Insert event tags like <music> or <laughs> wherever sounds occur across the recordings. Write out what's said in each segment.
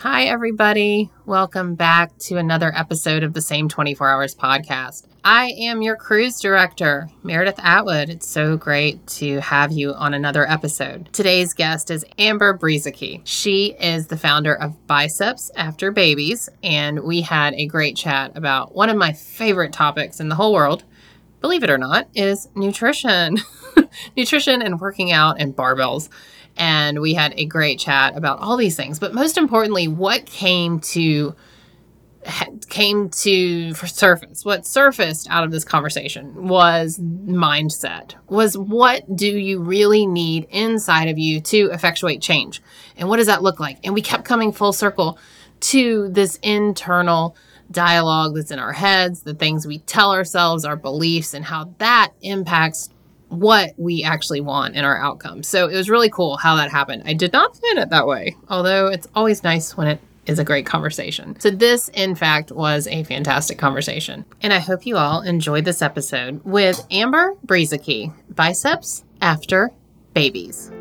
Hi, everybody. Welcome back to another episode of the Same 24 Hours podcast. I am your cruise director, Meredith Atwood. It's so great to have you on another episode. Today's guest is Amber Brueseke. She is the founder of Biceps After Babies, and we had a great chat about one of my favorite topics in the whole world, believe it or not, is nutrition. <laughs> nutrition and working out and barbells and we had a great chat about all these things. But most importantly, what came to came to surface what surfaced out of this conversation was mindset was what do you really need inside of you to effectuate change and what does that look like and we kept coming full circle to this internal dialogue that's in our heads the things we tell ourselves our beliefs and how that impacts what we actually want in our outcome. So it was really cool how that happened. I did not plan it that way, although it's always nice when it is a great conversation. So this, in fact, was a fantastic conversation. And I hope you all enjoyed this episode with Amber Brueseke, Biceps After Babies.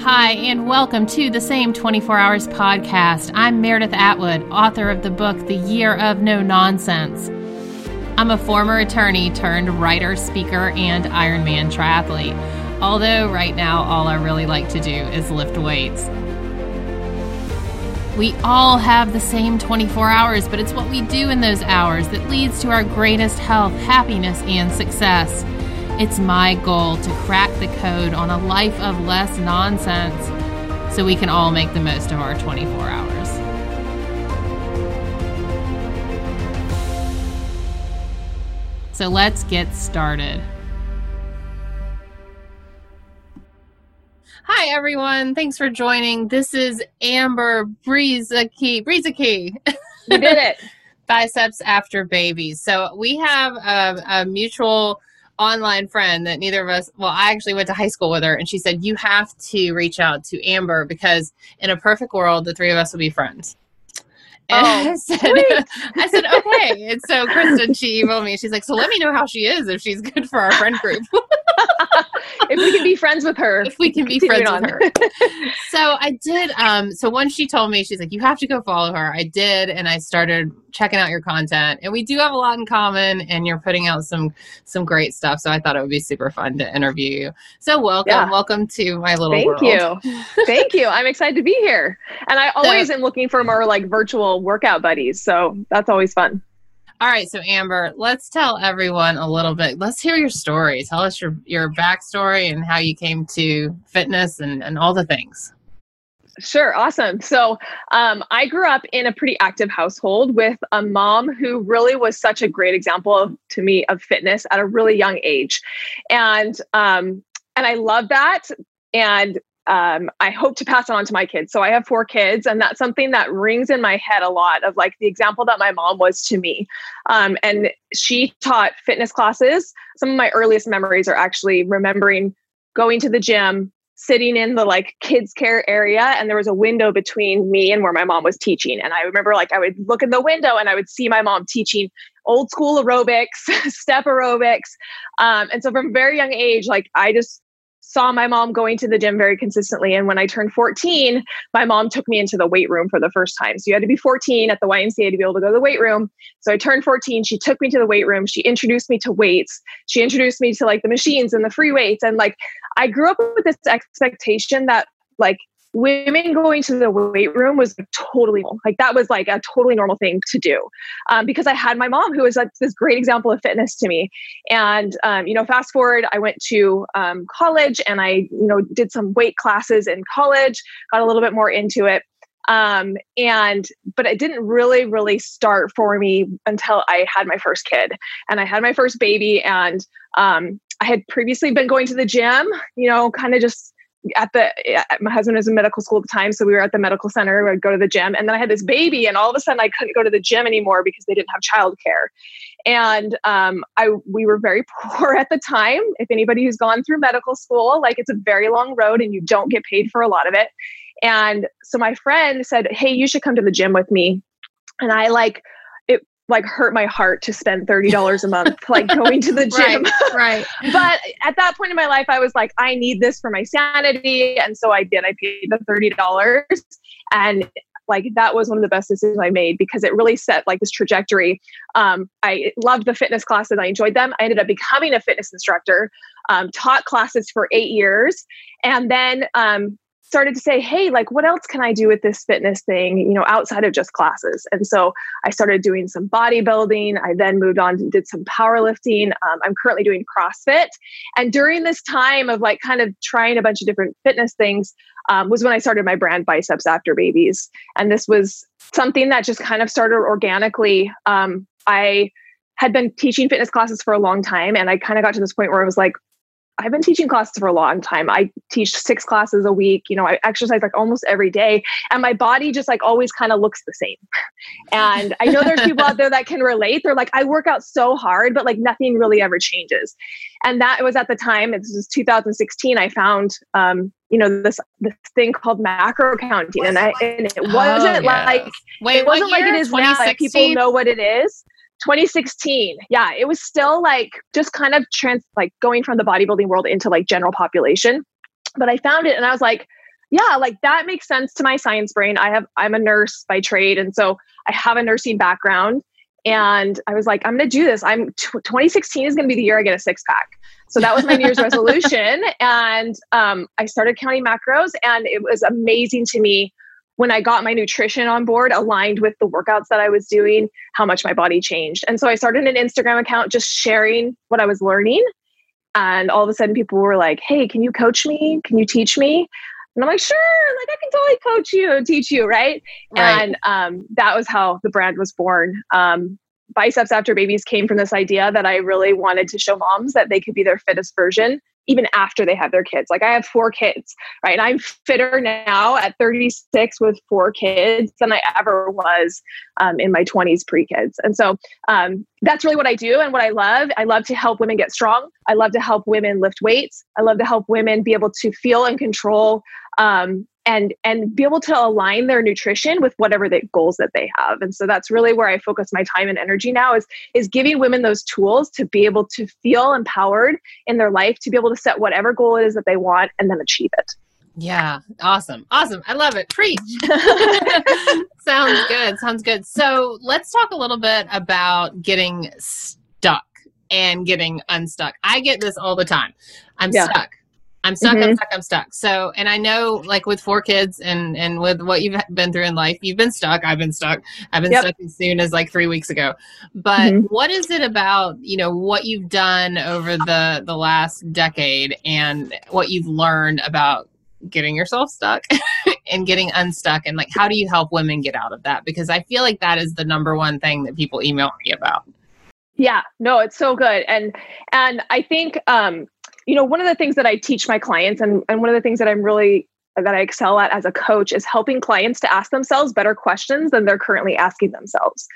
Hi, and welcome to the Same 24 Hours podcast. I'm Meredith Atwood, author of the book The Year of No Nonsense. I'm a former attorney turned writer, speaker, and Ironman triathlete. Although, right now, all I really like to do is lift weights. We all have the same 24 hours, but it's what we do in those hours that leads to our greatest health, happiness, and success. It's my goal to crack the code on a life of less nonsense so we can all make the most of our 24 hours. So let's get started. Hi, everyone. Thanks for joining. This is Amber Brueseke. Brueseke. You did it. <laughs> Biceps After Babies. So we have a, a mutual online friend that neither of us well i actually went to high school with her and she said you have to reach out to amber because in a perfect world the three of us will be friends and <laughs> oh, I said, I said, okay. And so Kristen, she emailed me. She's like, so let me know how she is if she's good for our friend group. if we can be friends with her. If we can be friends on. with her. so I did. Um, so once she told me, she's like, you have to go follow her. I did. And I started checking out your content. And we do have a lot in common and you're putting out some some great stuff. So I thought it would be super fun to interview you. So welcome. Yeah. Welcome to my little world. Thank world. you. Thank you. I'm excited to be here. And I <laughs> always so, am looking for more like virtual workout buddies. So that's always fun. All right, so Amber, let's tell everyone a little bit. Let's hear your story. Tell us your your backstory and how you came to fitness and, and all the things. Sure, awesome. So, um, I grew up in a pretty active household with a mom who really was such a great example of, to me of fitness at a really young age, and um, and I love that. And um, I hope to pass it on to my kids. So I have four kids, and that's something that rings in my head a lot of like the example that my mom was to me. Um, and she taught fitness classes. Some of my earliest memories are actually remembering going to the gym, sitting in the like kids care area and there was a window between me and where my mom was teaching and i remember like i would look in the window and i would see my mom teaching old school aerobics <laughs> step aerobics um, and so from a very young age like i just saw my mom going to the gym very consistently. And when I turned 14, my mom took me into the weight room for the first time. So you had to be 14 at the YMCA to be able to go to the weight room. So I turned 14. She took me to the weight room. She introduced me to weights. She introduced me to like the machines and the free weights. And like I grew up with this expectation that like women going to the weight room was totally like that was like a totally normal thing to do. Um, because i had my mom who was like this great example of fitness to me. And um, you know fast forward i went to um, college and i you know did some weight classes in college got a little bit more into it. Um, and but it didn't really really start for me until i had my first kid. And i had my first baby and um, i had previously been going to the gym you know kind of just at the my husband was in medical school at the time so we were at the medical center i'd go to the gym and then i had this baby and all of a sudden i couldn't go to the gym anymore because they didn't have childcare. And um, i we were very <laughs> poor at the time. If anybody who's gone through medical school like it's a very long road and you don't get paid for a lot of it. And so my friend said hey you should come to the gym with me. And i like like hurt my heart to spend $30 a month <laughs> like going to the gym. right, right. <laughs> but at that point in my life I was like I need this for my sanity and so I did. I paid the $30 and like that was one of the best decisions I made because it really set like this trajectory. Um, I loved the fitness classes. I enjoyed them. I ended up becoming a fitness instructor, um, taught classes for eight years, and then um, started to say, hey, like, what else can I do with this fitness thing, you know, outside of just classes? And so I started doing some bodybuilding. I then moved on and did some powerlifting. Um, I'm currently doing CrossFit. And during this time of like kind of trying a bunch of different fitness things, um, was when I started my brand Biceps After Babies. And this was something that just kind of started organically. Um, I had been teaching fitness classes for a long time, and I kind of got to this point where I was like, I've been teaching classes for a long time. I teach six classes a week. You know, I exercise like almost every day, and my body just like always kind of looks the same. And I know there's people out there that can relate. They're like, I work out so hard, but like nothing really ever changes. And that was at the time. It was 2016. I found, um, you know, this this thing called macro counting, and I and it wasn't oh, like wait, it wasn't like it is now. Like people know what it is. 2016 yeah it was still like just kind of trans like going from the bodybuilding world into like general population. But i found it and i was like yeah like that makes sense to my science brain. I have i'm a nurse by trade and so i have a nursing background. And i was like i'm going to do this. I'm t- 2016 is going to be the year i get a six pack so that was my new year's <laughs> resolution and um, i started counting macros and it was amazing to me when I got my nutrition on board, aligned with the workouts that I was doing, how much my body changed. And so I started an Instagram account just sharing what I was learning. And all of a sudden, people were like, Hey, can you coach me? Can you teach me? And I'm like, Sure, like I can totally coach you and teach you. Right. right. And um, that was how the brand was born. Um, Biceps After Babies came from this idea that I really wanted to show moms that they could be their fittest version even after they have their kids. Like I have four kids, right? And I'm fitter now at 36 with four kids than I ever was um, in my 20s pre kids. And so um, that's really what I do and what I love. I love to help women get strong. I love to help women lift weights. I love to help women be able to feel and control um, and and be able to align their nutrition with whatever the goals that they have. And so that's really where i focus my time and energy now is is giving women those tools to be able to feel empowered in their life to be able to set whatever goal it is that they want and then achieve it. Yeah awesome awesome. I love it. Preach. <laughs> <laughs> Sounds good sounds good. So let's talk a little bit about getting stuck and getting unstuck. I get this all the time. I'm yeah. stuck I'm stuck, mm-hmm. I'm stuck, I'm stuck. So, and I know like with four kids and, and with what you've been through in life, you've been stuck. I've been stuck. I've been yep. stuck as soon as like three weeks ago. But mm-hmm. what is it about, you know, what you've done over the, the last decade and what you've learned about getting yourself stuck <laughs> and getting unstuck and like, how do you help women get out of that? Because I feel like that is the number one thing that people email me about. Yeah, no, it's so good. And, and I think, um, you know, one of the things that I teach my clients and, and one of the things that I'm really that I excel at as a coach is helping clients to ask themselves better questions than they're currently asking themselves.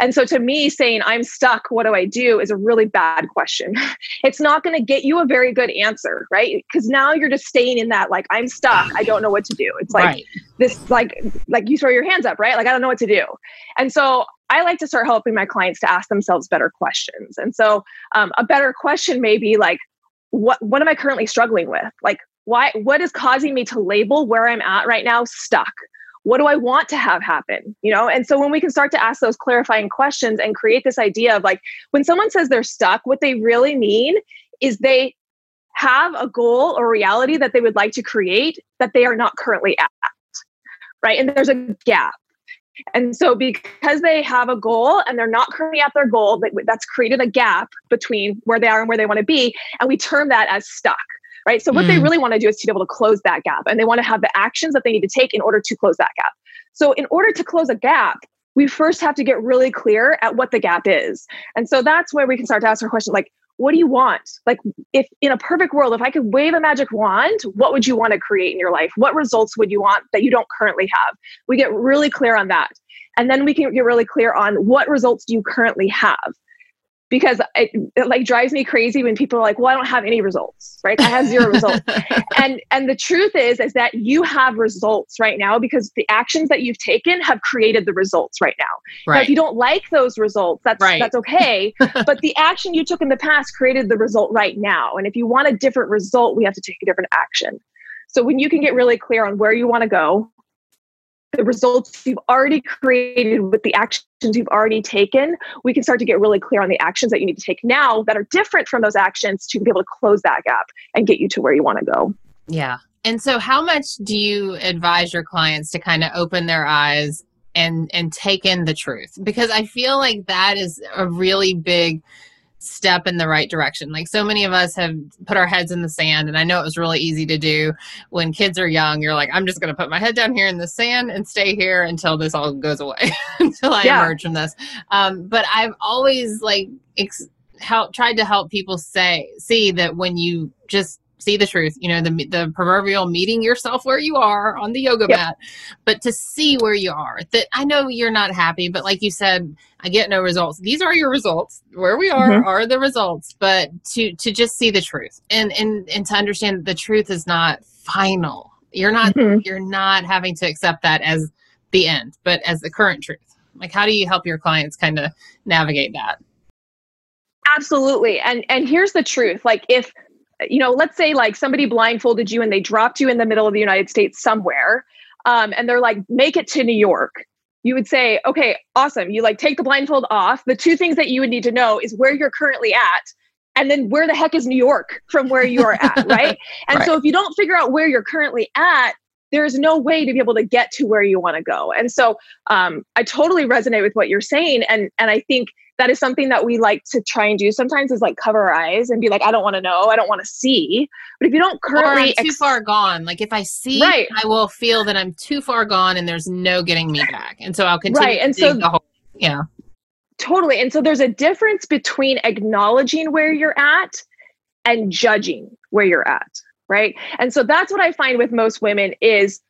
And so to me, saying, I'm stuck, what do I do is a really bad question. <laughs> It's not going to get you a very good answer, right? Because now you're just staying in that, like, I'm stuck, I don't know what to do. It's like right. this, like, like you throw your hands up, right? Like, I don't know what to do. And so I like to start helping my clients to ask themselves better questions. And so um, a better question may be like, what what am I currently struggling with? Like why what is causing me to label where I'm at right now stuck? What do I want to have happen? You know, and so when we can start to ask those clarifying questions and create this idea of like when someone says they're stuck, what they really mean is they have a goal or reality that they would like to create that they are not currently at. Right. And there's a gap. And so, because they have a goal and they're not currently at their goal, that's created a gap between where they are and where they want to be. And we term that as stuck, right? So, what mm. they really want to do is to be able to close that gap and they want to have the actions that they need to take in order to close that gap. So, in order to close a gap, we first have to get really clear at what the gap is. And so, that's where we can start to ask our question like, what do you want? Like, if in a perfect world, if I could wave a magic wand, what would you want to create in your life? What results would you want that you don't currently have? We get really clear on that. And then we can get really clear on what results do you currently have? Because it, it, like drives me crazy when people are like well i don't have any results right? I have zero results. <laughs> And and the truth is is that you have results right now because the actions that you've taken have created the results right now. Right. now if you don't like those results that's right. that's okay. <laughs> But the action you took in the past created the result right now. And if you want a different result we have to take a different action. So when you can get really clear on where you want to go the results you've already created with the actions you've already taken, we can start to get really clear on the actions that you need to take now that are different from those actions to be able to close that gap and get you to where you want to go. Yeah. And so how much do you advise your clients to kind of open their eyes and and take in the truth? Because I feel like that is a really big step in the right direction. Like so many of us have put our heads in the sand, and I know it was really easy to do when kids are young. You're like, I'm just going to put my head down here in the sand and stay here until this all goes away, <laughs> until I yeah. emerge from this. Um, but I've always like ex- help tried to help people say see that when you just see the truth you know the the proverbial meeting yourself where you are on the yoga yep. mat but to see where you are that i know you're not happy but like you said i get no results these are your results where we are mm-hmm. are the results but to to just see the truth and and and to understand that the truth is not final you're not mm-hmm. you're not having to accept that as the end but as the current truth like how do you help your clients kind of navigate that absolutely and and here's the truth like if you know, let's say like somebody blindfolded you and they dropped you in the middle of the United States somewhere, um, and they're like, make it to New York. You would say, okay, awesome. You like take the blindfold off. The two things that you would need to know is where you're currently at and then where the heck is New York from where you're at, <laughs> right? And right. so if you don't figure out where you're currently at, there's no way to be able to get to where you want to go. And so um, I totally resonate with what you're saying. And, and I think that is something that we like to try and do sometimes is like cover our eyes and be like, I don't want to know, I don't want to see. But if you don't currently too ex- far gone, like if I see, right. I will feel that I'm too far gone and there's no getting me <laughs> back. And so I'll continue right. and so, the whole, yeah. Totally. And so there's a difference between acknowledging where you're at and judging where you're at right and so that's what i find with most women is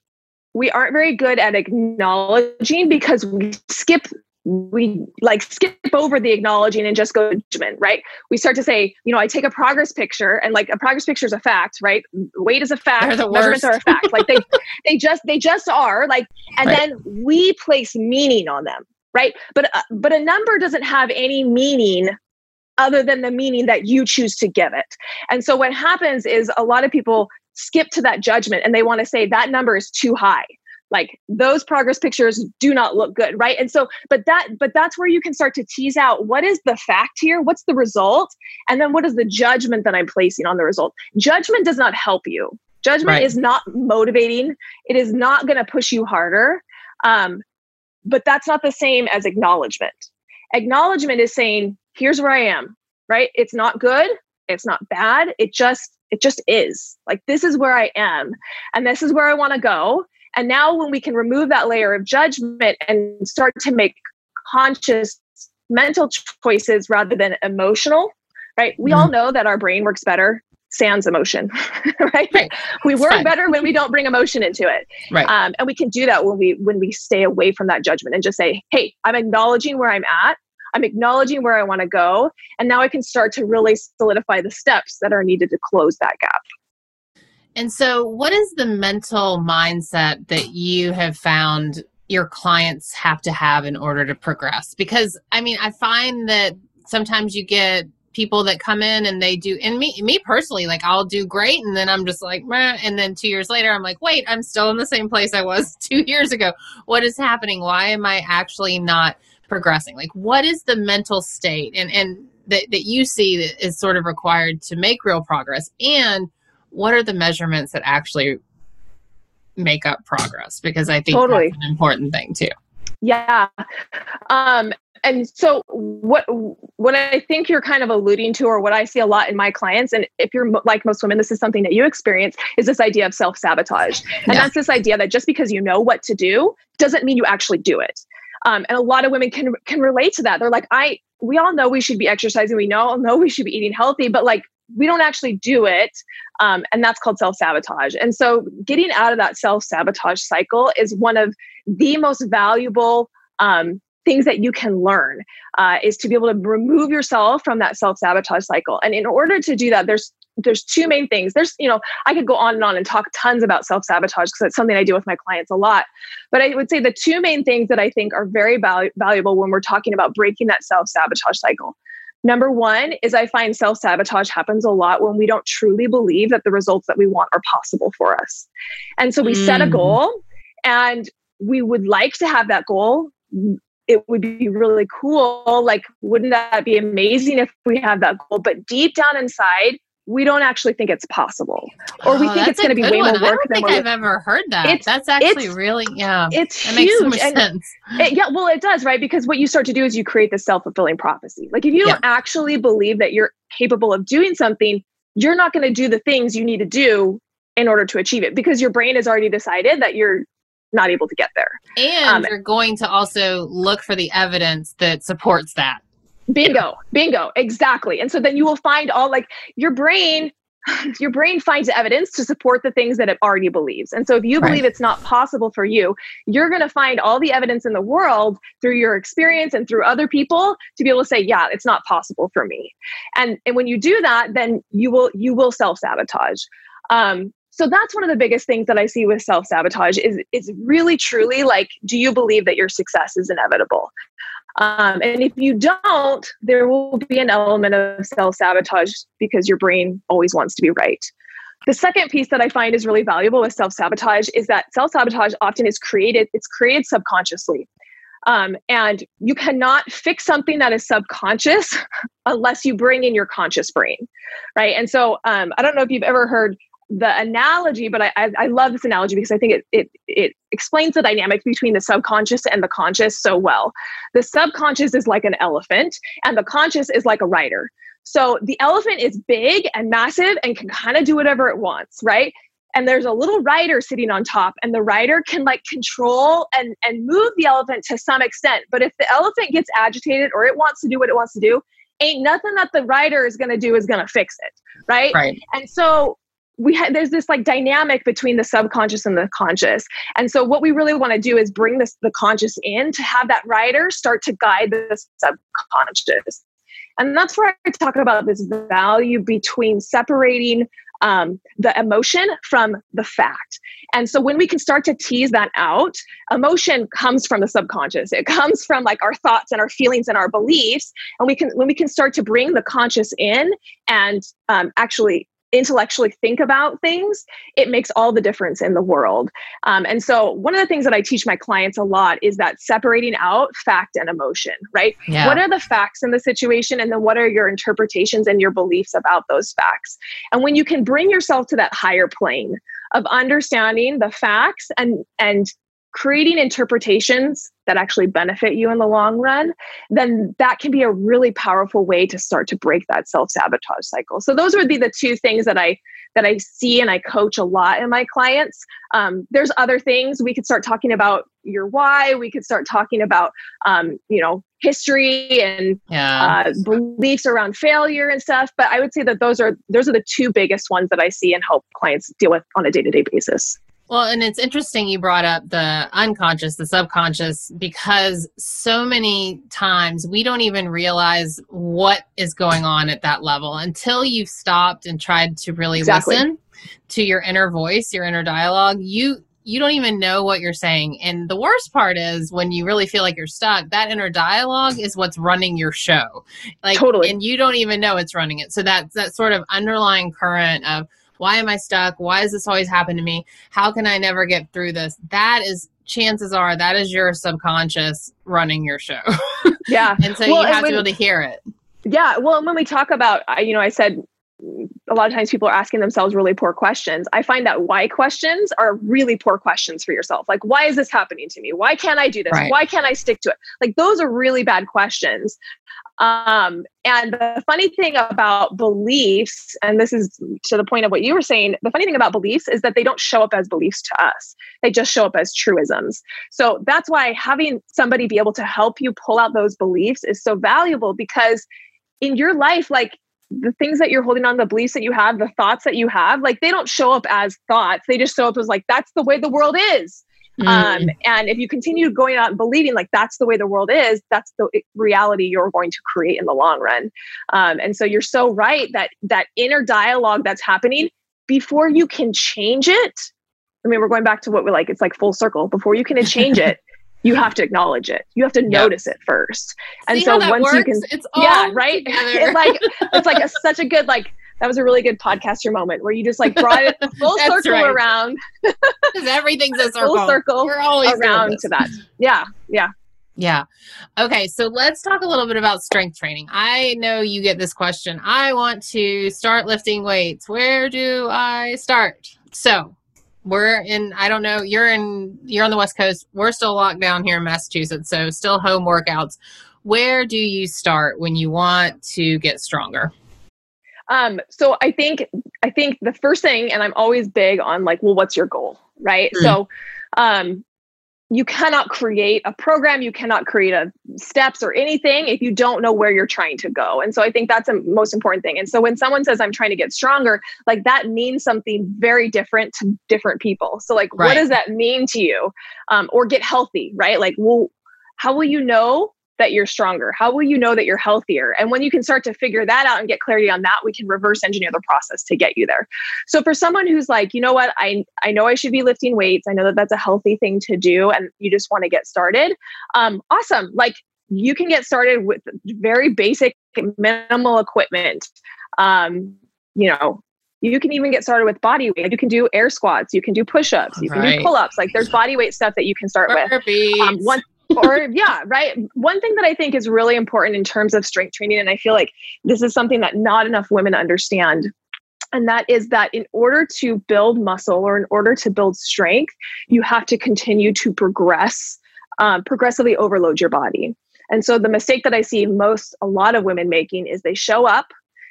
we aren't very good at acknowledging because we skip we like skip over the acknowledging and just go judgment, right? We start to say, you know, I take a progress picture and like a progress picture is a fact, right? Weight is a fact, the measurements are a fact. like they <laughs> they just they just are like and right. then we place meaning on them, right? But uh, but a number doesn't have any meaning other than the meaning that you choose to give it. And so what happens is a lot of people skip to that judgment and they want to say that number is too high. Like those progress pictures do not look good, right? And so but that but that's where you can start to tease out what is the fact here? What's the result? And then what is the judgment that I'm placing on the result? Judgment does not help you. Judgment right. is not motivating. It is not going to push you harder. Um, but that's not the same as acknowledgement. Acknowledgement is saying, here's where I am, right? It's not good, it's not bad, it just it just is. Like this is where I am and this is where I want to go. And now when we can remove that layer of judgment and start to make conscious mental choices rather than emotional, right? We mm-hmm. all know that our brain works better sans emotion, <laughs> right? right? We work fine. better when we don't bring emotion into it, right? Um, and we can do that when we when we stay away from that judgment and just say, "Hey, I'm acknowledging where I'm at. I'm acknowledging where I want to go. And now I can start to really solidify the steps that are needed to close that gap. And so, what is the mental mindset that you have found your clients have to have in order to progress? Because, I mean, I find that sometimes you get people that come in and they do and me me personally like I'll do great and then I'm just like Meh, and then 2 years later I'm like wait I'm still in the same place I was <laughs> 2 years ago. What is happening? Why am I actually not progressing? Like what is the mental state and and that, that you see that is sort of required to make real progress? And what are the measurements that actually make up progress because i think totally. that's an important thing too yeah um and so what what i think you're kind of alluding to or what i see a lot in my clients and if you're like most women this is something that you experience is this idea of self-sabotage and yeah. that's this idea that just because you know what to do doesn't mean you actually do it um, and a lot of women can can relate to that. They're like, I we all know we should be exercising. We know know we should be eating healthy, but like we don't actually do it. Um, and that's called self sabotage. And so getting out of that self sabotage cycle is one of the most valuable um, things that you can learn uh, is to be able to remove yourself from that self-sabotage cycle and in order to do that there's there's two main things there's you know i could go on and on and talk tons about self-sabotage because it's something i do with my clients a lot but i would say the two main things that i think are very val- valuable when we're talking about breaking that self-sabotage cycle Number one is I find self sabotage happens a lot when we don't truly believe that the results that we want are possible for us. And so we mm. set a mm. goal and we would like to have that goal. It would be really cool. Like, wouldn't that be amazing if we have that goal? But deep down inside, we don't actually think it's possible, or we oh, think it's going to be way one. more work. I don't think I've ever heard that. It's, that's actually it's, really yeah. It's that huge. Makes so much sense. It, yeah, well, it does, right? Because what you start to do is you create this self fulfilling prophecy. Like if you don't actually believe that you're capable of doing something, you're not going to do the things you need to do in order to achieve it because your brain has already decided that you're not able to get there. And um, you're going to also look for the evidence that supports that. Bingo, bingo, exactly. And so then you will find all like your brain <sighs> your brain finds evidence to support the things that it already believes. And so if you believe right. it's not possible for you, you're going to find all the evidence in the world through your experience and through other people to be able to say, yeah, it's not possible for me. And and when you do that, then you will you will self-sabotage. Um, so that's one of the biggest things that I see with self-sabotage is is really truly like do you believe that your success is inevitable? Um, and if you don't, there will be an element of self sabotage because your brain always wants to be right. The second piece that I find is really valuable with self sabotage is that self sabotage often is created, it's created subconsciously. Um, and you cannot fix something that is subconscious <laughs> unless you bring in your conscious brain, right? And so um, I don't know if you've ever heard the analogy, but I, I, I, love this analogy because I think it, it, it explains the dynamic between the subconscious and the conscious so well. The subconscious is like an elephant, and the conscious is like a rider. So the elephant is big and massive and can kind of do whatever it wants, right? And there's a little rider sitting on top, and the rider can like control and, and move the elephant to some extent. But if the elephant gets agitated or it wants to do what it wants to do, ain't nothing that the rider is going to do is going to fix it right right and so we had there's this like dynamic between the subconscious and the conscious and so what we really want to do is bring this the conscious in to have that rider start to guide the subconscious and that's where i talk about this value between separating um, the emotion from the fact. And so when we can start to tease that out, emotion comes from the subconscious. It comes from like our thoughts and our feelings and our beliefs. And we can when we can start to bring the conscious in and um, actually intellectually think about things, it makes all the difference in the world. Um, and so, one of the things that I teach my clients a lot is that separating out fact and emotion, right? Yeah. What are the facts in the situation? And then what are your interpretations and your beliefs about those facts? And when you can bring yourself to that higher plane of understanding the facts and, and creating interpretations that actually benefit you in the long run, then that can be a really powerful way to start to break that self-sabotage cycle. So those would be the two things that I that I see and I coach a lot in my clients. Um, there's other things we could start talking about your why. We could start talking about um, you know history and yeah. uh, beliefs around failure and stuff. But I would say that those are those are the two biggest ones that I see and help clients deal with on a day to day basis. Well, and it's interesting you brought up the unconscious, the subconscious, because so many times we don't even realize what is going on at that level until you've stopped and tried to really exactly. listen to your inner voice, your inner dialogue. You you don't even know what you're saying. And the worst part is when you really feel like you're stuck, that inner dialogue is what's running your show. Like totally. and you don't even know it's running it. So that that sort of underlying current of why am I stuck? Why does this always happen to me? How can I never get through this? That is chances are that is your subconscious running your show. Yeah. <laughs> and so well, you have when, to be able to hear it. Yeah. Well, when we talk about, you know, I said a lot of times people are asking themselves really poor questions. I find that why questions are really poor questions for yourself. Like, why is this happening to me? Why can't I do this? Right. Why can't I stick to it? Like, those are really bad questions. Um, and the funny thing about beliefs, and this is to the point of what you were saying, the funny thing about beliefs is that they don't show up as beliefs to us. They just show up as truisms. So that's why having somebody be able to help you pull out those beliefs is so valuable because in your life, like the things that you're holding on, the beliefs that you have, the thoughts that you have, like they don't show up as thoughts. They just show up as like, that's the way the world is. Mm. Um, and if you continue going out and believing like that's the way the world is, that's the reality you're going to create in the long run. Um, and so you're so right that that inner dialogue that's happening before you can change it. I mean, we're going back to what we like. It's like full circle. Before you can change it, you have to acknowledge it. You have to yep. notice it first. And See so once works? you can, it's yeah, right. <laughs> it's like it's like a, such a good like that was a really good podcaster moment where you just like brought it <laughs> full circle right. around. <laughs> Because everything's a circle. Full circle We're always around to that. Yeah, yeah. Yeah. Okay. So let's talk a little bit about strength training. I know you get this question. I want to start lifting weights. Where do I start? So we're in, I don't know, you're in, you're on the West Coast. We're still locked down here in Massachusetts. So still home workouts. Where do you start when you want to get stronger? Um, so I think I think the first thing, and I'm always big on like, well, what's your goal, right? Mm. So um, you cannot create a program, you cannot create a steps or anything if you don't know where you're trying to go. And so I think that's the most important thing. And so when someone says I'm trying to get stronger, like that means something very different to different people. So like, right. what does that mean to you? Um, or get healthy, right? Like, well, how will you know that you're stronger? How will you know that you're healthier? And when you can start to figure that out and get clarity on that, we can reverse engineer the process to get you there. So for someone who's like, you know what, I I know I should be lifting weights. I know that that's a healthy thing to do, and you just want to get started. Um, awesome. Like you can get started with very basic, minimal equipment. Um, you know, you can even get started with body weight. You can do air squats. You can do push-ups. You can right. do pull-ups. Like there's body weight stuff that you can start Burpees. with. Um, one or yeah, right. One thing that I think is really important in terms of strength training, and I feel like this is something that not enough women understand. And that is that in order to build muscle or in order to build strength, you have to continue to progress, um, progressively overload your body. And so the mistake that I see most, a lot of women making is they show up,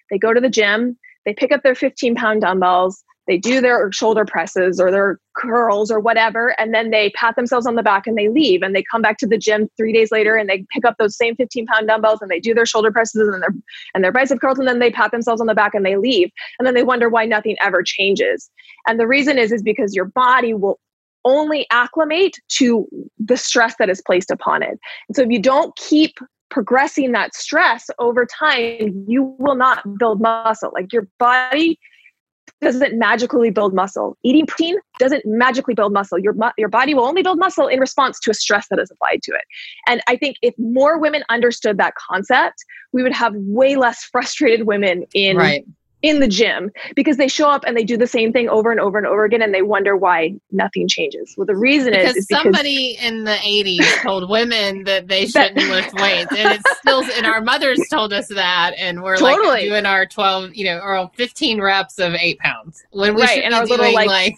they go to the gym, they pick up their 15 pound dumbbells, they do their shoulder presses or their curls or whatever and then they pat themselves on the back and they leave and they come back to the gym three days later and they pick up those same 15 pound dumbbells and they do their shoulder presses and their and their bicep curls and then they pat themselves on the back and they leave. And then they wonder why nothing ever changes. And the reason is is because your body will only acclimate to the stress that is placed upon it. And so if you don't keep progressing that stress over time you will not build muscle. Like your body doesn't magically build muscle. Eating protein doesn't magically build muscle. Your, your body will only build muscle in response to a stress that is applied to it. And I think if more women understood that concept, we would have way less frustrated women in right in the gym because they show up and they do the same thing over and over and over again and they wonder why nothing changes. Well, the reason because is, is because somebody in the 80s told women that they shouldn't lift weights and it's still and our mothers told us that and we're totally. like doing our 12, you know, or 15 reps of 8 pounds when we right. should and be our doing little like, like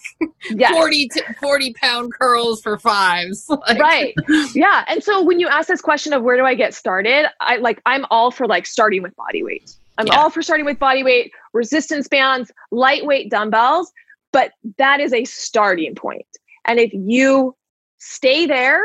yes. 40 to 40 pound curls for fives. <laughs> Like. Right. Yeah. And so when you ask this question of where do I get started, I like I'm all for like starting with body weight. I'm yeah. all for starting with body weight, resistance bands, lightweight dumbbells, but that is a starting point. And if you stay there,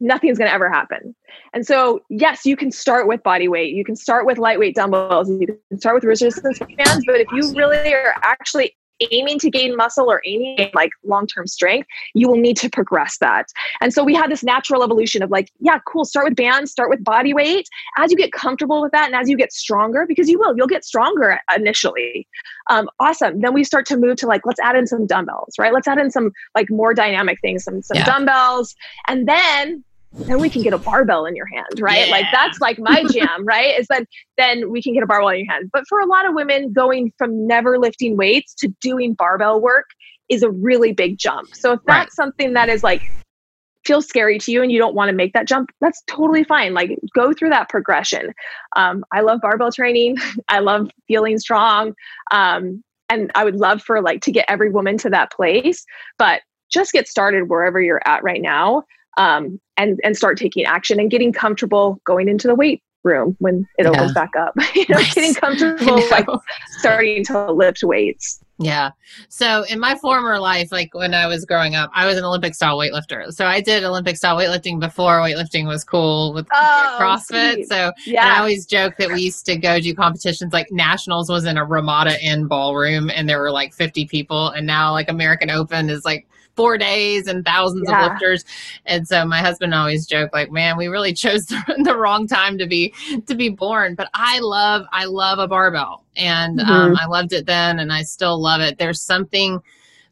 nothing's going to ever happen. And so, yes, you can start with body weight, you can start with lightweight dumbbells, you can start with resistance bands, but if you really are actually aiming to gain muscle or aiming like long-term strength, you will need to progress that. And so we had this natural evolution of like, yeah, cool, start with bands, start with body weight. As you get comfortable with that and as you get stronger, because you will, you'll get stronger initially. Um, awesome. Then we start to move to like, let's add in some dumbbells, right? Let's add in some like more dynamic things, some some yeah. dumbbells. And then then we can get a barbell in your hand, right? Yeah. Like that's like my <laughs> jam, right? Is that then we can get a barbell in your hand. But for a lot of women, going from never lifting weights to doing barbell work is a really big jump. So if that's right. something that is like feels scary to you and you don't want to make that jump, that's totally fine. Like go through that progression. Um, I love barbell training. <laughs> I love feeling strong. Um, and I would love for like to get every woman to that place, but just get started wherever you're at right now um, and and start taking action and getting comfortable going into the weight room when it yeah. opens back up. <laughs> you know, nice. getting <laughs> comfortable like starting to lift weights. Yeah. So in my former life, like when I was growing up, I was an Olympic style weightlifter. So I did Olympic style weightlifting before weightlifting was cool with oh, CrossFit. Sweet. So yeah. I always joke that we used to go do competitions like nationals was in a Ramada Inn ballroom and there were like 50 people. And now like American Open is like four days and thousands yeah. of lifters. And so my husband always joke like, man, we really chose the, <laughs> the, wrong time to be, to be born. But I love, I love a barbell and mm-hmm. um, I loved it then and I still love it. There's something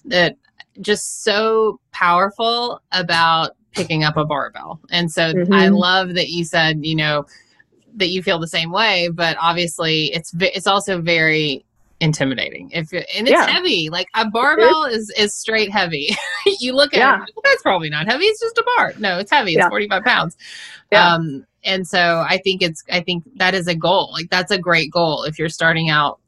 that just so powerful about picking up a barbell. And so mm-hmm. I love that you said, you know, that you feel the same way, but obviously it's it's also very intimidating. If and it's yeah. heavy. Like a barbell is is straight heavy. <laughs> You look at yeah. it that's probably not heavy. It's just a bar. No it's heavy. It's yeah. 45 pounds. Yeah. um and so i think it's i think that is a goal. Like that's a great goal if you're starting out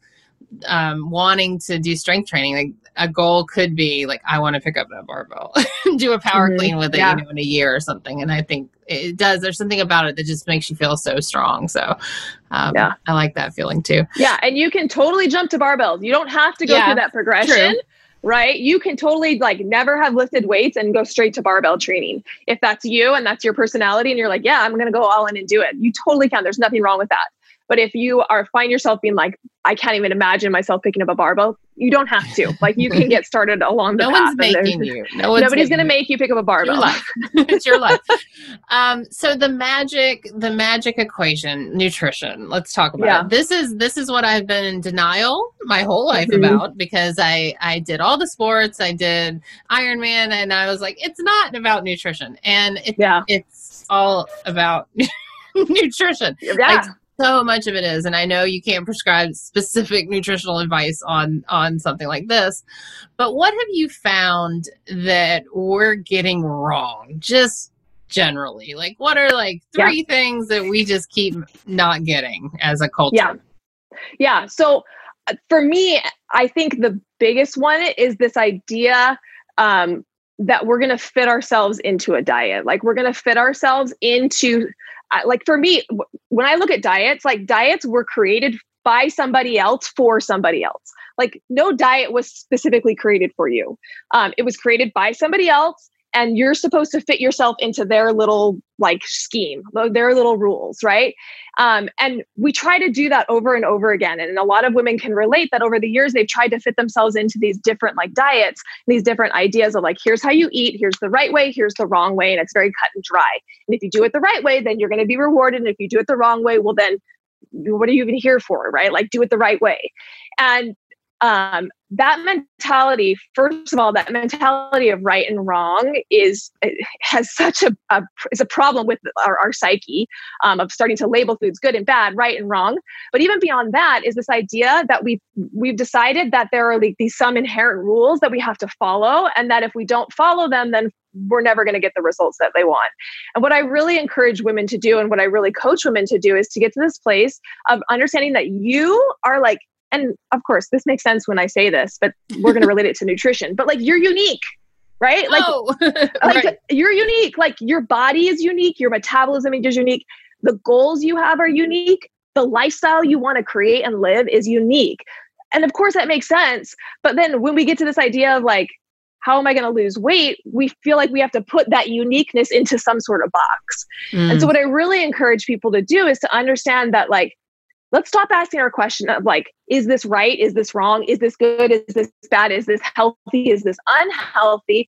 um, wanting to do strength training, like a goal could be like, I want to pick up that barbell, <laughs> do a power mm-hmm. clean with it, yeah. you know, in a year or something. And I think it does. There's something about it that just makes you feel so strong. So, um, yeah, I like that feeling too. Yeah, and you can totally jump to barbells. You don't have to go yeah, through that progression. True right? You can totally like never have lifted weights and go straight to barbell training. If that's you and that's your personality and you're like, yeah, I'm going to go all in and do it. You totally can. There's nothing wrong with that. But if you are find yourself being like, I can't even imagine myself picking up a barbell, you don't have to. Like you can get started along the no path. One's making you. No one's nobody's going to make you pick up a barbell. It's your life. <laughs> it's your life. Um, so the magic, the magic equation, nutrition. Let's talk about yeah. it. This is this is what I've been in denial my whole life mm-hmm. about because I I did all the sports, I did Ironman, and I was like, it's not about nutrition, and it, yeah, it's all about <laughs> nutrition. Yeah. Like, so much of it is and i know you can't prescribe specific <laughs> nutritional advice on on something like this but what have you found that we're getting wrong just generally? Like what are like three yeah. things that we just keep not getting as a culture? Yeah. Yeah so uh, for me i think the biggest one is this idea um, that we're going to fit ourselves into a diet. Like we're going to fit ourselves into like for me, when I look at diets, like diets were created by somebody else for somebody else. Like no diet was specifically created for you. Um, it was created by somebody else and you're supposed to fit yourself into their little like scheme their little rules right? Um, and we try to do that over and over again and a lot of women can relate that over the years they've tried to fit themselves into these different like diets these different ideas of like here's how you eat here's the right way here's the wrong way and it's very cut and dry. And if you do it the right way then you're going to be rewarded and if you do it the wrong way well then what are you even here for right? Like do it the right way. And um, that mentality first of all that mentality of right and wrong is has such a, a is a problem with our, our psyche um, of starting to label foods good and bad right and wrong but even beyond that is this idea that we've we've decided that there are like these some inherent rules that we have to follow and that if we don't follow them then we're never going to get the results that they want. And what I really encourage women to do and what I really coach women to do is to get to this place of understanding that you are like and of course this makes sense when i say this but we're going <laughs> to relate it to nutrition but like you're unique right like, oh, <laughs> like right. you're unique like your body is unique your metabolism is unique the goals you have are unique the lifestyle you want to create and live is unique and of course that makes sense but then when we get to this idea of like how am i going to lose weight we feel like we have to put that uniqueness into some sort of box mm. and so mm. what i really encourage people to do is to understand that like let's stop asking our question of like is this right? Is this wrong? Is this good? Is this bad? Is this healthy? Is this unhealthy?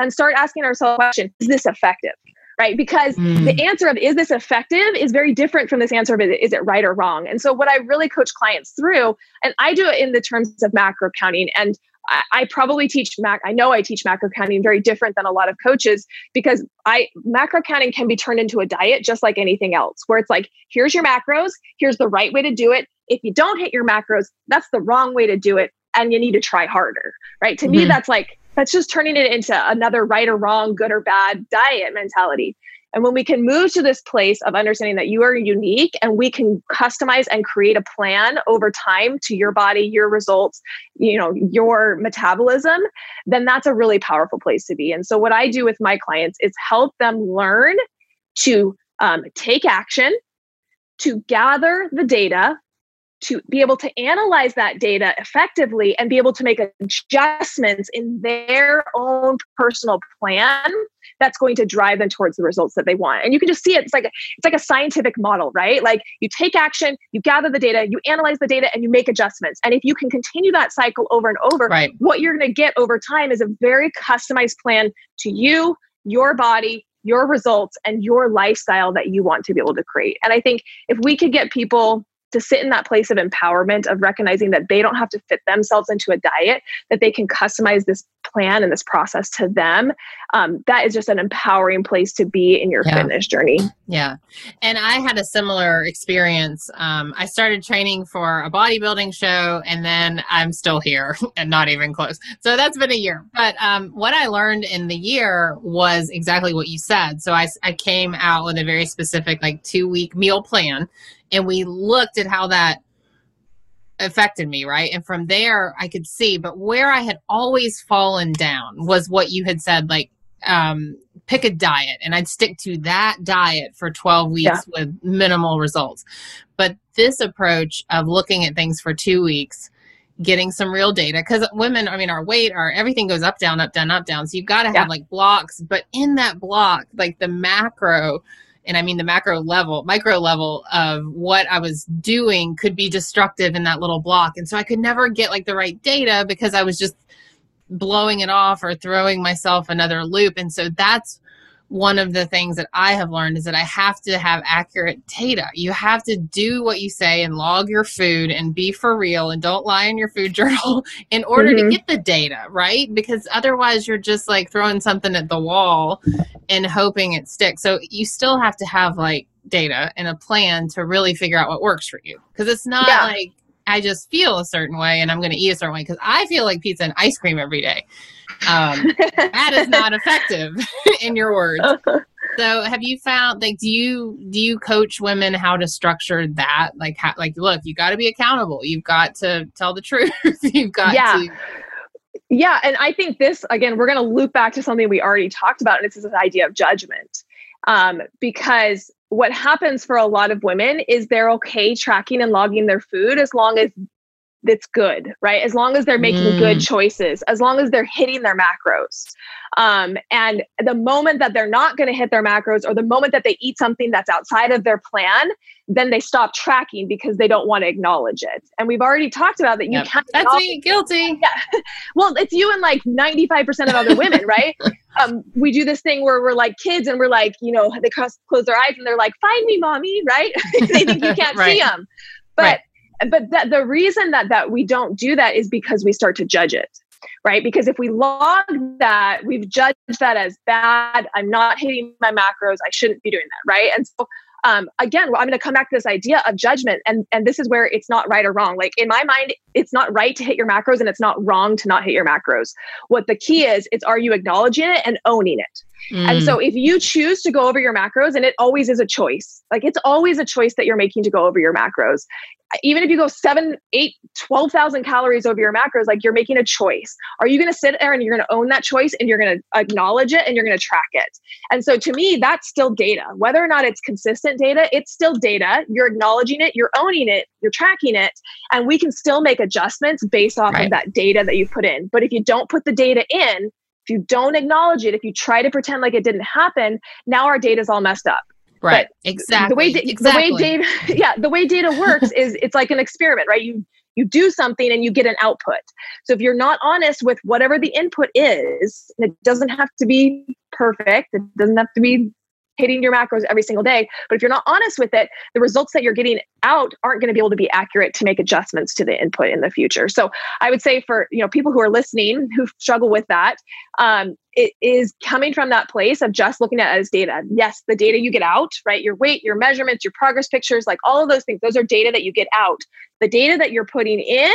And start asking ourselves a question is this effective? Right? Because mm. the answer of is this effective? is very different from this answer of is it right or wrong? And so what i really coach clients through and i do it in the terms of macro counting and I, I probably teach mac. I know I teach macro counting very different than a lot of coaches because I macro counting can be turned into a diet just like anything else, where it's like, here's your macros, here's the right way to do it. If you don't hit your macros, that's the wrong way to do it, and you need to try harder, right? To mm-hmm. me, that's like that's just turning it into another right or wrong, good or bad diet mentality. And when we can move to this place of understanding that you are unique and we can customize and create a plan over time to your body, your results, you know, your metabolism, then that's a really powerful place to be. And so what I do with my clients is help them learn to um, take action, to gather the data, to be able to analyze that data effectively and be able to make adjustments in their own personal plan that's going to drive them towards the results that they want. And you can just see it it's like it's like a scientific model right? Like you take action you gather the data you analyze the data and you make adjustments. And if you can continue that cycle over and over right. what you're going to get over time is a very customized plan to you your body your results and your lifestyle that you want to be able to create. And i think if we could get people to sit in that place of empowerment of recognizing that they don't have to fit themselves into a diet that they can customize this plan and this process to them um, that is just an empowering place to be in your yeah. fitness journey. Yeah. And i had a similar experience. Um, i started training for a bodybuilding show and then i'm still here <laughs> and not even close. So that's been a year. But um, what i learned in the year was exactly what you said. So I, I came out with a very specific like two week meal plan and we looked at how that affected me, right? And from there, I could see, but where I had always fallen down was what you had said, like, um, pick a diet, and I'd stick to that diet for 12 weeks yeah. with minimal results. But this approach of looking at things for two weeks, getting some real data, because women, I mean, our weight, our everything goes up, down, up, down, up, down. So you've got to yeah. have like blocks, but in that block, like the macro, and I mean the macro level, micro level of what I was doing could be destructive in that little block. And so I could never get like the right data because I was just blowing it off or throwing myself another loop. And so that's one of the things that I have learned is that I have to have accurate data. You have to do what you say and log your food and be for real and don't lie in your food <laughs> journal in order mm-hmm. to get the data, right? Because otherwise you're just like throwing something at the wall and hoping it sticks. So you still have to have like data and a plan to really figure out what works for you. Because it's not yeah. like I just feel a certain way and I'm going to eat a certain way because I feel like pizza and ice cream every day. Um, <laughs> that is not effective <laughs> in your words. <laughs> So have you found like do you do you coach women how to structure that? Like how like look, you got to be accountable. You've got to tell the truth. You've got yeah. to yeah, and I think this again, we're going to loop back to something we already talked about, and it's this idea of judgment. Um, because what happens for a lot of women is they're okay tracking and logging their food as long as it's good, right? As long as they're making mm. good choices, as long as they're hitting their macros. Um, and the moment that they're not going to hit their macros or the moment that they eat something that's outside of their plan, then they stop tracking because they don't want to acknowledge it. And we've already talked about that you yep. can't. That's me, guilty. <laughs> Yeah. well, it's you and like 95% of other women, right? <laughs> um, we do this thing where we're like kids and we're like, you know, they cross, close their eyes and they're like, find me, mommy, right? <laughs> they think you can't right. see them. But right but that the reason that that we don't do that is because we start to judge it right? Because if we log that we've judged that as bad. I'm not hitting my macros. I shouldn't be doing that right? And so um, again i'm going to come back to this idea of judgment and and this is where it's not right or wrong. Like in my mind it's not right to hit your macros and it's not wrong to not hit your macros what the key is it's are you acknowledging it and owning it mm. and so mm. if you choose to go over your macros and it always is a choice like it's always a choice that you're making to go over your macros even if you go seven, eight, 12,000 calories over your macros, like you're making a choice. Are you going to sit there and you're going to own that choice and you're going to acknowledge it and you're going to track it? And so to me, that's still data. Whether or not it's consistent data, it's still data. You're acknowledging it, you're owning it, you're tracking it, and we can still make adjustments based off right. of that data that you put in. But if you don't put the data in, if you don't acknowledge it, if you try to pretend like it didn't happen, now our data is all messed up. Right. But exactly. The way da- exactly. the way data <laughs> yeah, the way data works is it's like an experiment, right? You you do something and you get an output. So if you're not honest with whatever the input is, it doesn't have to be perfect. It doesn't have to be hitting your macros every single day. But if you're not honest with it, the results that you're getting out aren't going to be able to be accurate to make adjustments to the input in the future. So I would say for you know people who are listening who struggle with that, um, it is coming from that place of just looking at it as data. Yes, the data you get out, right? Your weight, your measurements, your progress pictures, like all of those things, those are data that you get out. The data that you're putting in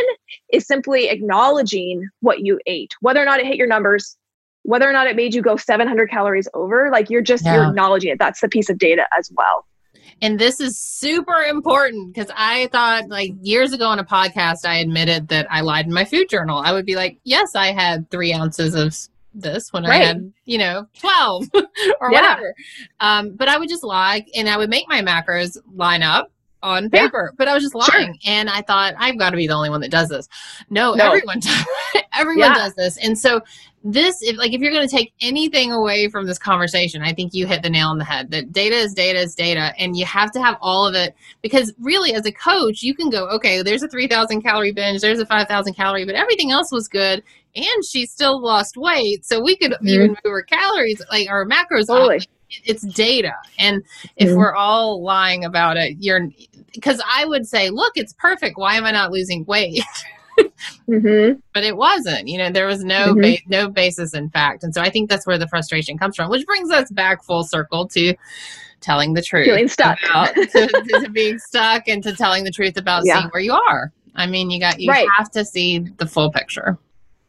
is simply acknowledging what you ate, whether or not it hit your numbers, whether or not it made you go 700 calories over like you're just yeah. you're acknowledging it that's the piece of data as well and this is super important because I thought like years ago on a podcast, I admitted that I lied in my food journal. I would be like, yes, I had three ounces of this when right. I had, you know, 12 <laughs> or yeah. whatever. Um, but I would just lie and I would make my macros line up on paper, yeah. but I was just lying. Sure. And I thought, I've got to be the only one that does this. No, no. everyone <laughs> does. everyone yeah. does this. And so this if like if you're going to take anything away from this conversation i think you hit the nail on the head that data is data is data and you have to have all of it because really as a coach you can go okay there's a 3000 calorie binge there's a 5000 calorie but everything else was good and she still lost weight so we could mm-hmm. even move her calories like our macros totally. It's data and if mm-hmm. we're all lying about it you're because i would say look it's perfect why am i not losing weight <laughs> mm-hmm. But it wasn't. You know, there was no mm-hmm. ba- no basis in fact, and so I think that's where the frustration comes from. Which brings us back full circle to telling the truth, feeling stuck, about, to, to, being stuck, and to telling the truth about yeah. seeing where you are. I mean, you got you right. have to see the full picture.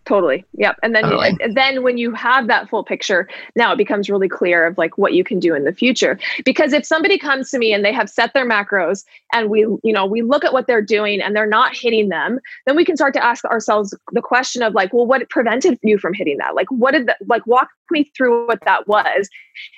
Totally. Yep. And then totally. and then when you have that full picture, now it becomes really clear of like what you can do in the future. Because if somebody comes to me and they have set their macros and we, you know, we look at what they're doing and they're not hitting them, then we can start to ask ourselves the question of like, well, what prevented you from hitting that? Like what did that like walk me through what that was.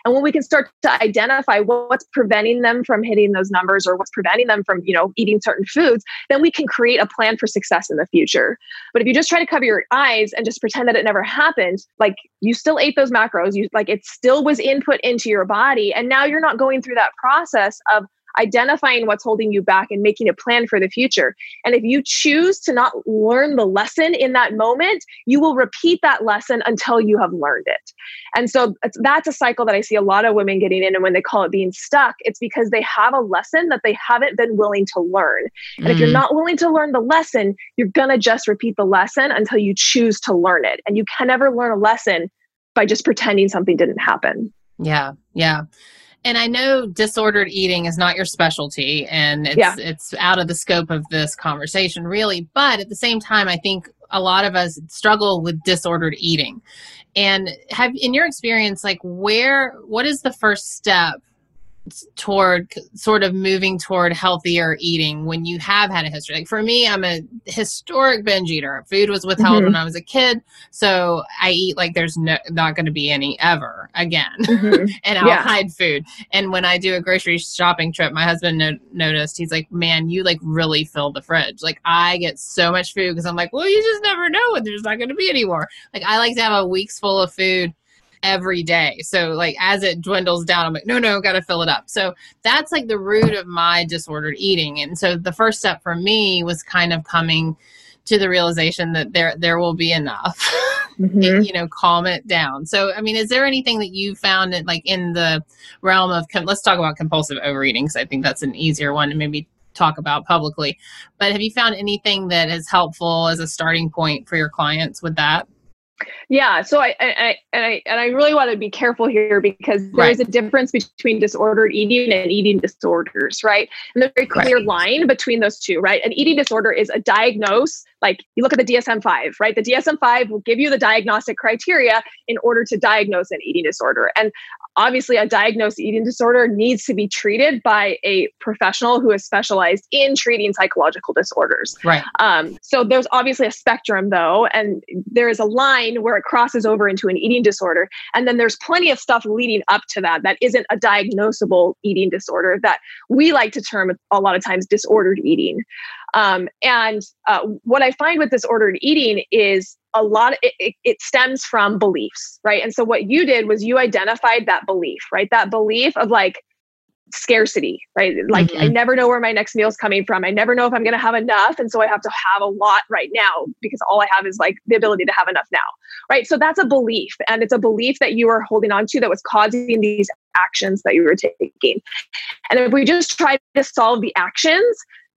And when we can start to identify what's preventing them from hitting those numbers or what's preventing them from, you know, eating certain foods, then we can create a plan for success in the future. But if you just try to cover your eyes and just pretend that it never happened, like you still ate those macros, you like it still was input into your body and now you're not going through that process of identifying what's holding you back and making a plan for the future. And if you choose to not learn the lesson in that moment, you will repeat that lesson until you have learned it. And so that's a cycle that I see a lot of women getting in. And when they call it being stuck, it's because they have a lesson that they haven't been willing to learn. And mm. if you're mm. not willing to learn the lesson, you're going to just repeat the lesson until you choose to learn it. And you can never learn a lesson by just pretending something didn't happen. Yeah. Yeah and I know disordered eating is not your specialty and it's yeah. it's out of the scope of this conversation really, but at the same time I think a lot of us struggle with disordered eating. And have in your experience like where what is the first step toward sort of moving toward healthier eating when you have had a history. Like for me, I'm a historic binge eater. Food was withheld mm-hmm. when I was a kid, so I eat like there's no, not going to be any ever again, <laughs> mm-hmm. and I'll yeah. hide food. And when I do a grocery shopping trip, my husband no- noticed. He's like, "Man, you like really fill the fridge. Like I get so much food because I'm like, well, you just never know when there's not going to be any more. Like I like to have a week's full of food." Every day. So like as it dwindles down, I'm like, no, no, got to fill it up. So that's like the root of my disordered eating. And so the first step for me was kind of coming to the realization that there there will be enough. <laughs> Mm-hmm. you know, calm it down. So, I mean, is there anything that you found that, like in the realm of let's talk about compulsive overeating because I think that's an easier one to maybe talk about publicly. But have you found anything that is helpful as a starting point for your clients with that? Yeah, so I, I, and I and I really want to be careful here because there right. is a difference between disordered eating and eating disorders, right? And there's a very clear right. line between those two, right? An eating disorder is a diagnose, like you look at the DSM-5, right? The DSM-5 will give you the diagnostic criteria in order to diagnose an eating disorder. And obviously a diagnosed eating disorder needs to be treated by a professional who is specialized in treating psychological disorders. Right. Um, so there's obviously a spectrum though, and there is a line where it crosses over into an eating disorder. And then there's plenty of stuff leading up to that that isn't a diagnosable eating disorder that we like to term a lot of times disordered eating. Um, and uh, what I find with disordered eating is a lot of, it, it, stems from beliefs, right? And so what you did was you identified that belief, right? That belief of like scarcity, right? Like mm-hmm. I never know where my next meal is coming from. I never know if I'm going to have enough, and so I have to have a lot right now because all I have is like the ability to have enough now, right? So that's a belief, and it's a belief that you are holding on to that was causing these actions that you were taking. And if we just try to solve the actions,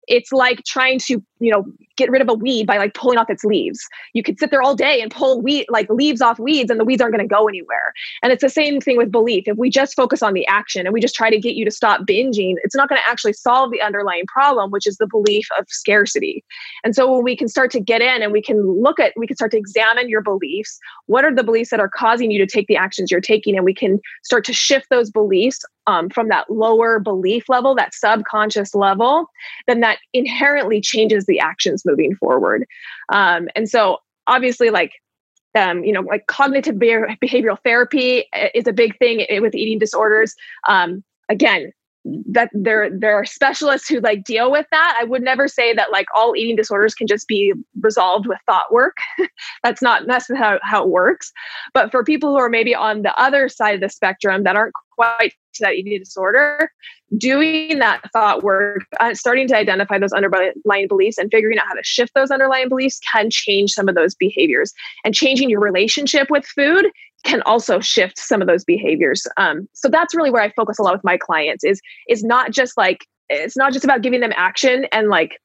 it's like trying to you know get rid of a weed by like pulling off its leaves. You could sit there all day and pull weed like leaves off weeds and the weeds aren't going to go anywhere. And it's the same thing with belief. If we just focus on the action and we just try to get you to stop binging it's not going to actually solve the underlying problem which is the belief of scarcity. And so when we can start to get in and we can look at we can start to examine your beliefs what are the beliefs that are causing you to take the actions you're taking? And we can start to shift those beliefs um, from that lower belief level, that subconscious level, then that inherently changes the actions moving forward. Um, and so, obviously, like um, you know, like cognitive behavioural therapy eh, is a big thing with eating disorders. Um, again, that there there are specialists who like deal with that. I would never say that like all eating disorders can just be resolved with thought work. <laughs> That's not that's how, how it works. But for people who are maybe on the other side of the spectrum that aren't quite to that eating disorder doing that thought work uh, starting to identify those underlying beliefs and figuring out how to shift those underlying beliefs can change some of those behaviors. And changing your relationship with food can also shift some of those behaviors. Um, so that's really where I focus a lot with my clients is is not just like it's not just about giving them action and like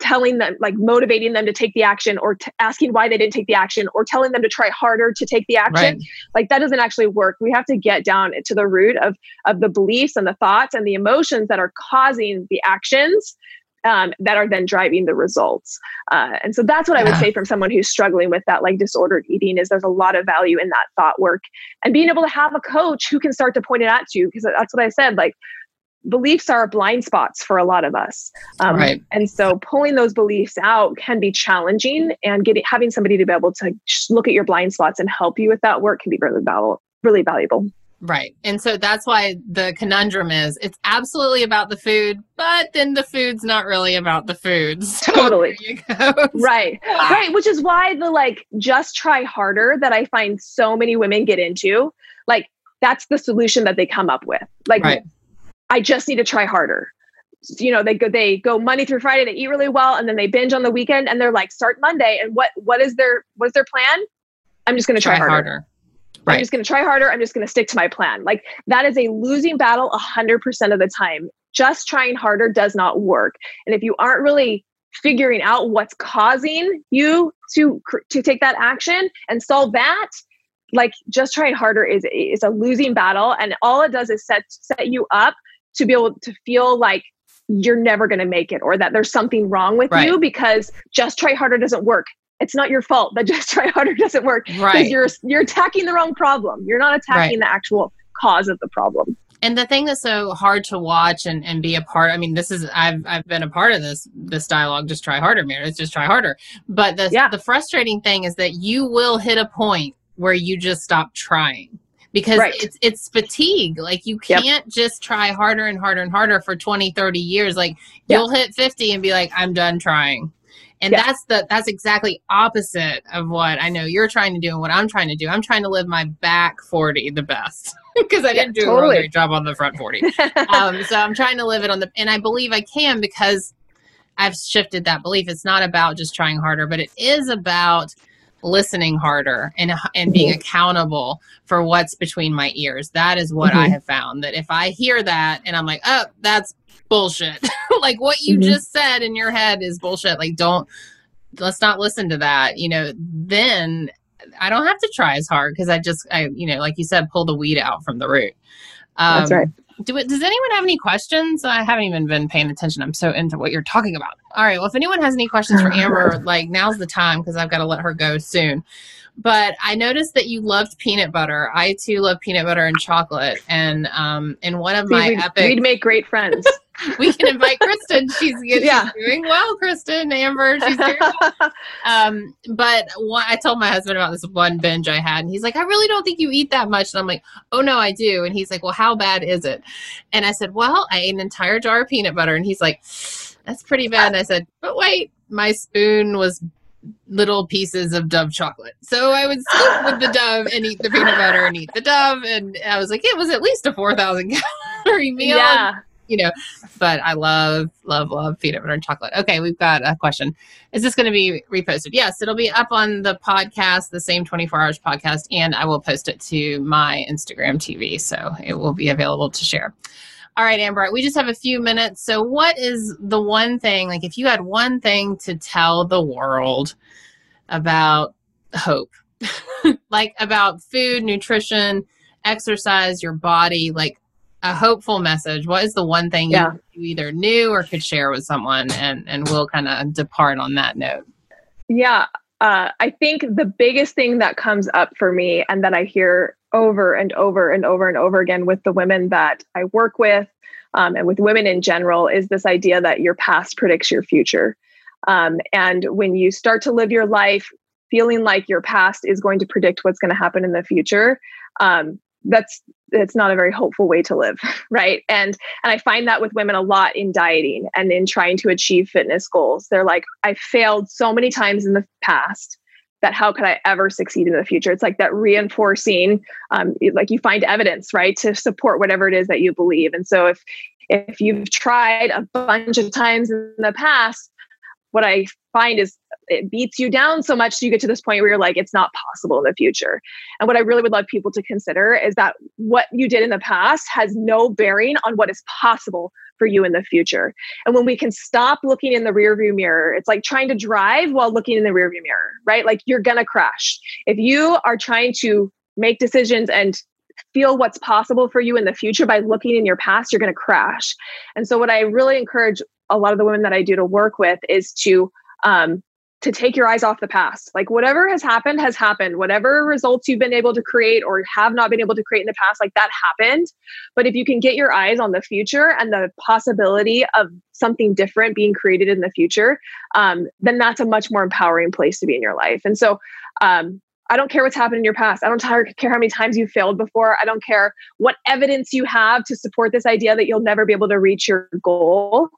telling them like motivating them to take the action or t- asking why they didn't take the action or telling them to try harder to take the action right. like that doesn't actually work we have to get down to the root of of the beliefs and the thoughts and the emotions that are causing the actions um, that are then driving the results. Uh, and so that's what yeah. I would say from someone who's struggling with that like disordered eating is there's a lot of value in that thought work and being able to have a coach who can start to point it out to you because that's what I said like beliefs are blind spots for a lot of us um, right. and so pulling those beliefs out can be challenging and getting having somebody to be able to look at your blind spots and help you with that work can be really valuable really valuable Right. And so that's why the conundrum is it's absolutely about the food, but then the food's not really about the foods. <laughs> So totally. right. Right. Which is why the like just try harder that I find so many women get into, like that's the solution that they come up with. Like right. I just need to try harder. You know, they go they go Monday through Friday, they eat really well, and then they binge on the weekend and they're like, start Monday. And what what is their what is their plan? I'm just gonna try, try harder. harder. Right. I'm just going to try harder. I'm just going to stick to my plan. Like that is a losing battle 100% of the time. Just trying harder does not work. And if you aren't really figuring out what's causing you to to take that action and solve that, like just trying harder is is a losing battle and all it does is set set you up to be able to feel like you're never going to make it or that there's something wrong with right. you because just try harder doesn't work it's not your fault that <laughs> just try harder doesn't work right you're you're attacking the wrong problem you're not attacking right. the actual cause of the problem and the thing that's so hard to watch and, and be a part i mean this is i've i've been a part of this this dialogue just try harder Meredith just try harder but the, yeah. the frustrating thing is that you will hit a point where you just stop trying because right. it's it's fatigue like you can't yep. just try harder and harder and harder for 20 30 years like yep. you'll hit 50 and be like i'm done trying and yeah. that's the that's exactly opposite of what I know you're trying to do and what I'm trying to do. I'm trying to live my back 40 the best <laughs> because I didn't do totally. a really great job on the front 40. <laughs> um, so I'm trying to live it on the and I believe I can because I've shifted that belief. It's not about just trying harder, but it is about listening harder and and being accountable for what's between my ears. That is what mm-hmm. I have found that if I hear that and I'm like, "Oh, that's bullshit. <laughs> like what you mm-hmm. just said in your head is bullshit. Like don't let's not listen to that. You know, then I don't have to try as hard because I just I you know, like you said, pull the weed out from the root. Um, That's right. Do it, does anyone have any questions? I haven't even been paying attention. I'm so into what you're talking about. All right. Well, if anyone has any questions for Amber, <laughs> like now's the time because I've got to let her go soon. But I noticed that you loved peanut butter. I too love peanut butter and chocolate. And um, in one of my we'd, epic, we'd make great friends. We can invite Kristen. She's, she's yeah. doing well, Kristen, Amber. She's doing well. <laughs> Um, but what, I told my husband about this one binge I had, and he's like, I really don't think you eat that much. And I'm like, oh, no, I do. And he's like, well, how bad is it? And I said, well, I ate an entire jar of peanut butter. And he's like, that's pretty bad. And I said, but wait, my spoon was little pieces of Dove chocolate. So I would scoop with the Dove and eat the peanut butter and eat the Dove. And I was like, it was at least a 4,000 calorie meal. Yeah you know, but I love, love, love peanut butter and chocolate. Okay, we've got a question. Is this going to be reposted? Yes, it'll be up on the podcast, the same 24 hours podcast, and I will post it to my Instagram TV. So it will be available to share. All right, Amber, we just have a few minutes. So, what is the one thing, like, if you had one thing to tell the world about hope, <laughs> like about food, nutrition, exercise, your body, like, a hopeful message, what is the one thing yeah. you, either knew or could share with someone? And and we'll kind of depart on that note. Yeah, uh, I think the biggest thing that comes up for me and that I hear over and over and over and over again with the women that I work with um, and with women in general is this idea that your past predicts your future. Um, and when you start to live your life feeling like your past is going to predict what's going to happen in the future, um, that's it's not a very hopeful way to live <laughs> right? And and i find that with women a lot in dieting and in trying to achieve fitness goals. They're like i failed so many times in the past that how could i ever succeed in the future? It's like that reinforcing um, like you find evidence right to support whatever it is that you believe. And so if if you've tried a bunch of times in the past what I find is it beats you down so much so you get to this point where you're like, it's not possible in the future. And what I really would love people to consider is that what you did in the past has no bearing on what is possible for you in the future. And when we can stop looking in the rearview mirror, it's like trying to drive while looking in the rearview mirror, right? Like you're gonna crash. If you are trying to make decisions and feel what's possible for you in the future by looking in your past, you're going to crash. And so, what I really encourage a lot of the women that I do to work with is to um, to take your eyes off the past. Like whatever has happened has happened. Whatever results you've been able to create or have not been able to create in the past, like that happened. But if you can get your eyes on the future and the possibility of something different being created in the future, um, then that's a much more empowering place to be in your life. And so um, I don't care what's happened in your past. I don't care how many times you failed before. I don't care what evidence you have to support this idea that you'll never be able to reach your goal.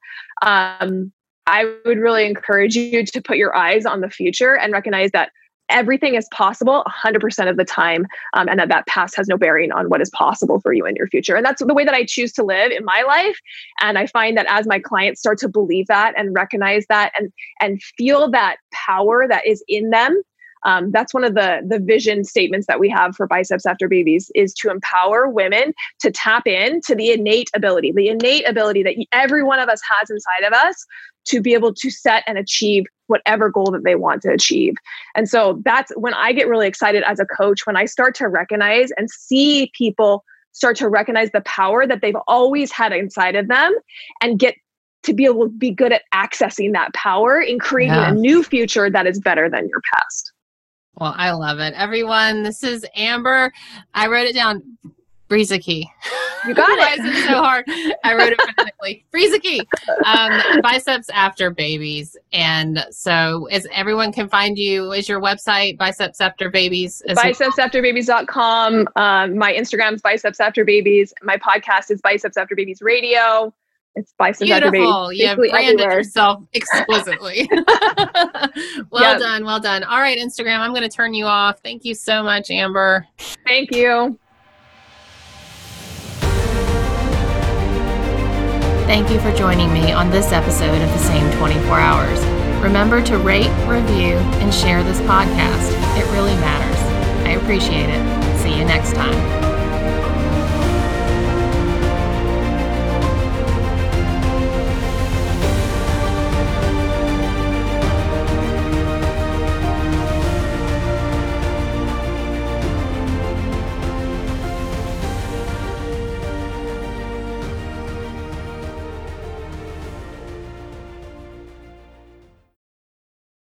Um, I would really encourage you to put your eyes on the future and recognize that everything is possible 100% of the time um, and that that past has no bearing on what is possible for you in your future. And that's the way that i choose to live in my life. And i find that as my clients start to believe that and recognize that and and feel that power that is in them um, that's one of the the vision statements that we have for biceps after babies is to empower women to tap in to the innate ability the innate ability that every one of us has inside of us to be able to set and achieve whatever goal that they want to achieve and so that's when i get really excited as a coach when i start to recognize and see people start to recognize the power that they've always had inside of them and get to be able to be good at accessing that power in creating yeah. a new future that is better than your past. Well, I love it. Everyone, this is Amber. I wrote it down. Key. You got <laughs> Why it. Why is it so hard? I wrote it phonetically. <laughs> Key. Um, biceps after babies. And so is everyone can find you. Is your website biceps after babies? Bicepsafterbabies.com. Um, my Instagram is biceps after babies. My podcast is biceps after babies radio. It's biceps Beautiful. Baby. You have branded everywhere. yourself <laughs> exquisitely. <laughs> well yep. done. Well done. All right, Instagram, I'm going to turn you off. Thank you so much, Amber. Thank you. Thank you for joining me on this episode of The Same 24 Hours. Remember to rate, review, and share this podcast. It really matters. I appreciate it. See you next time.